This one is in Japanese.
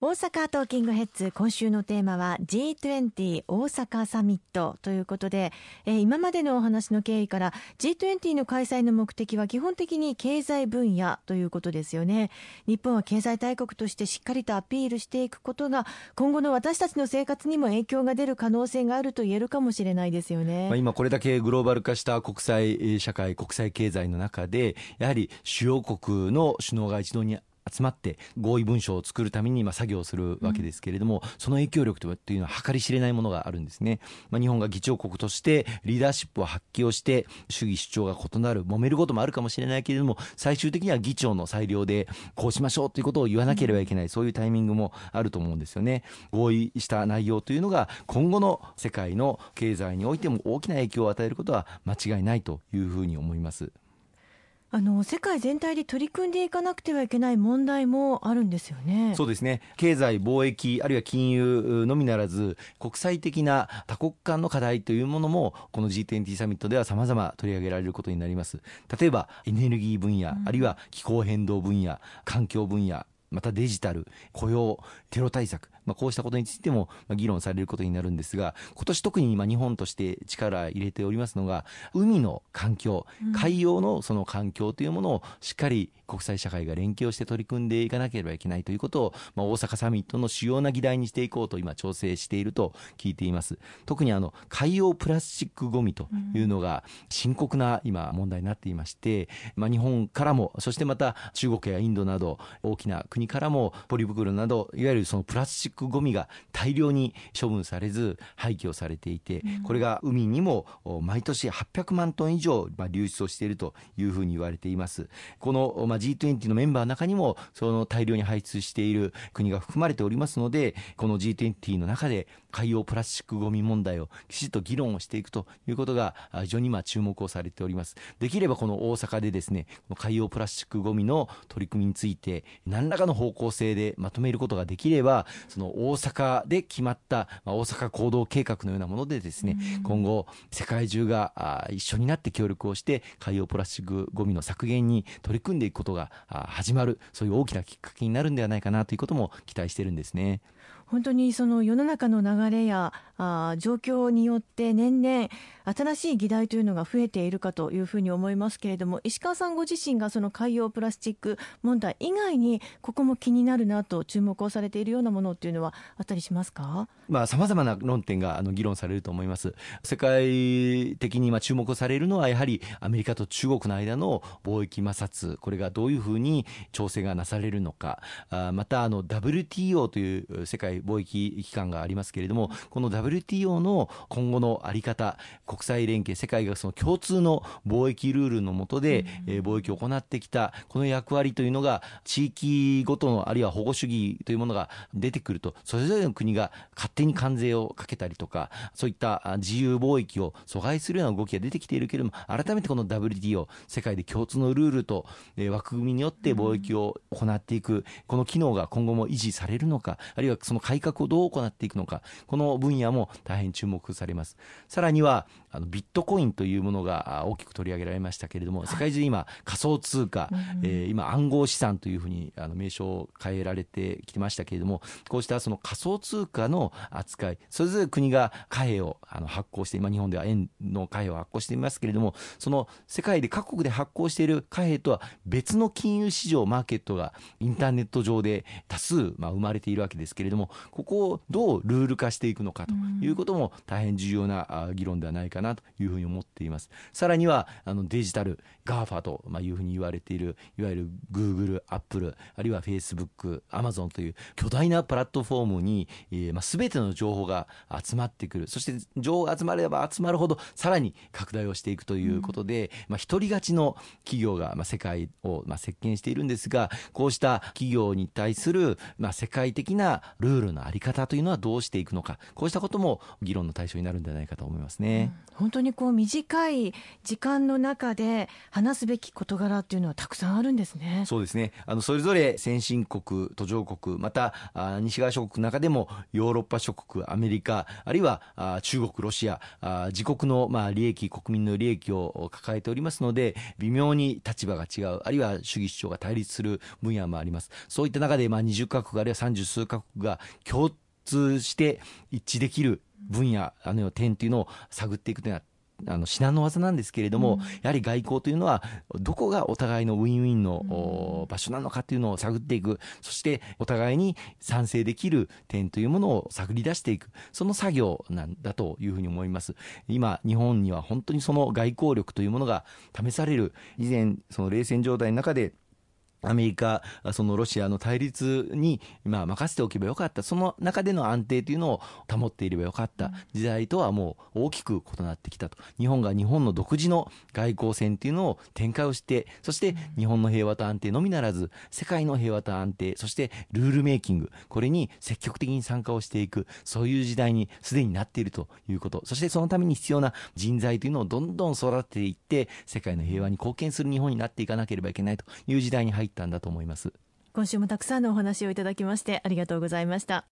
大阪トーキングヘッズ今週のテーマは G20 大阪サミットということで、えー、今までのお話の経緯から G20 の開催の目的は基本的に経済分野ということですよね。日本は経済大国としてしっかりとアピールしていくことが今後の私たちの生活にも影響が出る可能性があると言えるかもしれないですよね、まあ、今これだけグローバル化した国際社会国際経済の中でやはり主要国の首脳が一堂に集まって合意文書を作るために今作業するわけですけれども、うん、その影響力というのは計り知れないものがあるんですね、まあ、日本が議長国としてリーダーシップを発揮をして主義主張が異なる揉めることもあるかもしれないけれども最終的には議長の裁量でこうしましょうということを言わなければいけない、うん、そういうタイミングもあると思うんですよね。合意した内容というのが今後の世界の経済においても大きな影響を与えることは間違いないというふうに思います。あの世界全体で取り組んでいかなくてはいけない問題もあるんですよね。そうですね。経済、貿易、あるいは金融のみならず、国際的な多国間の課題というものも、この G20 サミットでは様々取り上げられることになります。例えば、エネルギー分野、うん、あるいは気候変動分野、環境分野、またデジタル、雇用、テロ対策、まあ、こうしたことについても議論されることになるんですが、今年特に今日本として力入れておりますのが、海の環境、海洋のその環境というものをしっかり国際社会が連携をして取り組んでいかなければいけないということを、まあ、大阪サミットの主要な議題にしていこうと今調整していると聞いています。特にあの海洋プラスチックごみというのが深刻な今問題になっていまして、まあ、日本からも、そしてまた中国やインドなど大きな国からもポリ袋などいわゆるそのプラスチッククごみが大量に処分されず廃棄をされていて、これが海にも毎年800万トン以上流出をしているというふうに言われています。この G20 のメンバーの中にもその大量に排出している国が含まれておりますのでこの G20 の中で海洋プラスチックごみ問題をきちっと議論をしていくということが非常に今注目をされております。できればこの大阪でですね海洋プラスチックごみの取り組みについて何らかの方向性でまとめることができればその大阪で決まった、まあ、大阪行動計画のようなものでですね、今後世界中が一緒になって協力をして海洋プラスチックごみの削減に取り組んでいくことが始まるそういう大きなきっかけになるんではないかなということも期待してるんですね。本当にその世の中の流れやあ状況によって年々新しい議題というのが増えているかというふうに思いますけれども石川さんご自身がその海洋プラスチック問題以外にここも気になるなと注目をされているようなものっていうのはあったりしますか？まあ様々な論点があの議論されると思います。世界的に今注目されるのはやはりアメリカと中国の間の貿易摩擦。これがどういうふうに調整がなされるのか。あまたあの WTO という世界貿易機関がありますけれどもこの WTO の今後の在り方国際連携世界がその共通の貿易ルールの下で、え貿易を行ってきたこの役割というのが地域ごとのあるいは保護主義というものが出てくるとそれぞれの国が勝手に関税をかけたりとかそういった自由貿易を阻害するような動きが出てきているけれども改めてこの WTO 世界で共通のルールと枠組みによって貿易を行っていくこの機能が今後も維持されるのかあるいはその改革をどう行っていくのかこの分野も大変注目されます。さらにはあのビットコインというものが大きく取り上げられましたけれども、世界中今仮想通貨、えー、今暗号資産というふうにあの名称を変えられてきてましたけれどもこうしたその仮想通貨の扱い。それぞれ国が貨幣をあの発行して今日本では円の貨幣を発行していますけれどもその世界で各国で発行している貨幣とは別の金融市場マーケットがインターネット上で多数、まあ、生まれているわけですけれどもここをどうルール化していくのかということも大変重要な議論ではないかなというふうに思っています。さらにはあのデジタル GAFA というふうに言われているいわゆる Google、Apple あるいは Facebook、Amazon という巨大なプラットフォームに、えーまあ、全ての情報が集まってくるそして情報が集まれば集まるほどさらに拡大をしていくということで、うん、まあ、独り勝ちの企業が、まあ、世界を、まあ、席巻しているんですがこうした企業に対する、まあ、世界的なルール領のあり方というのはどうしていくのか、こうしたことも議論の対象になるんじゃないかと思いますね。うん、本当にこう短い時間の中で話すべき事柄っていうのはたくさんあるんですね。そうですね。あのそれぞれ先進国、途上国、またあ西側諸国の中でもヨーロッパ諸諸国、アメリカ、あるいは中国、ロシア、自国のまあ利益、国民の利益を抱えておりますので、微妙に立場が違う、あるいは主義主張が対立する分野もあります。そういった中でまあ20カ国あるいは30数カ国が共通して一致できる分野、あの点というのを探っていくというのはあの至難の技なんですけれども、うん、やはり外交というのはどこがお互いのウィンウィンの、場所なのかというのを探っていく。そしてお互いに賛成できる点というものを探り出していく。その作業なんだというふうに思います。今日本には本当にその外交力というものが試される。以前その冷戦状態の中でアメリカ、そのロシアの対立に、まあ、任せておけばよかった。その中での安定というのを保っていればよかった時代とはもう大きく異なってきたと。日本が日本の独自の外交戦というのを展開をして、そして日本の平和と安定のみならず、世界の平和と安定、そしてルールメイキング、これに積極的に参加をしていく、そういう時代にすでになっているということ。そしてそのために必要な人材というのをどんどん育てていって、世界の平和に貢献する日本になっていかなければいけないという時代に入ったんだと思います。今週もたくさんのお話をいただきましてありがとうございました。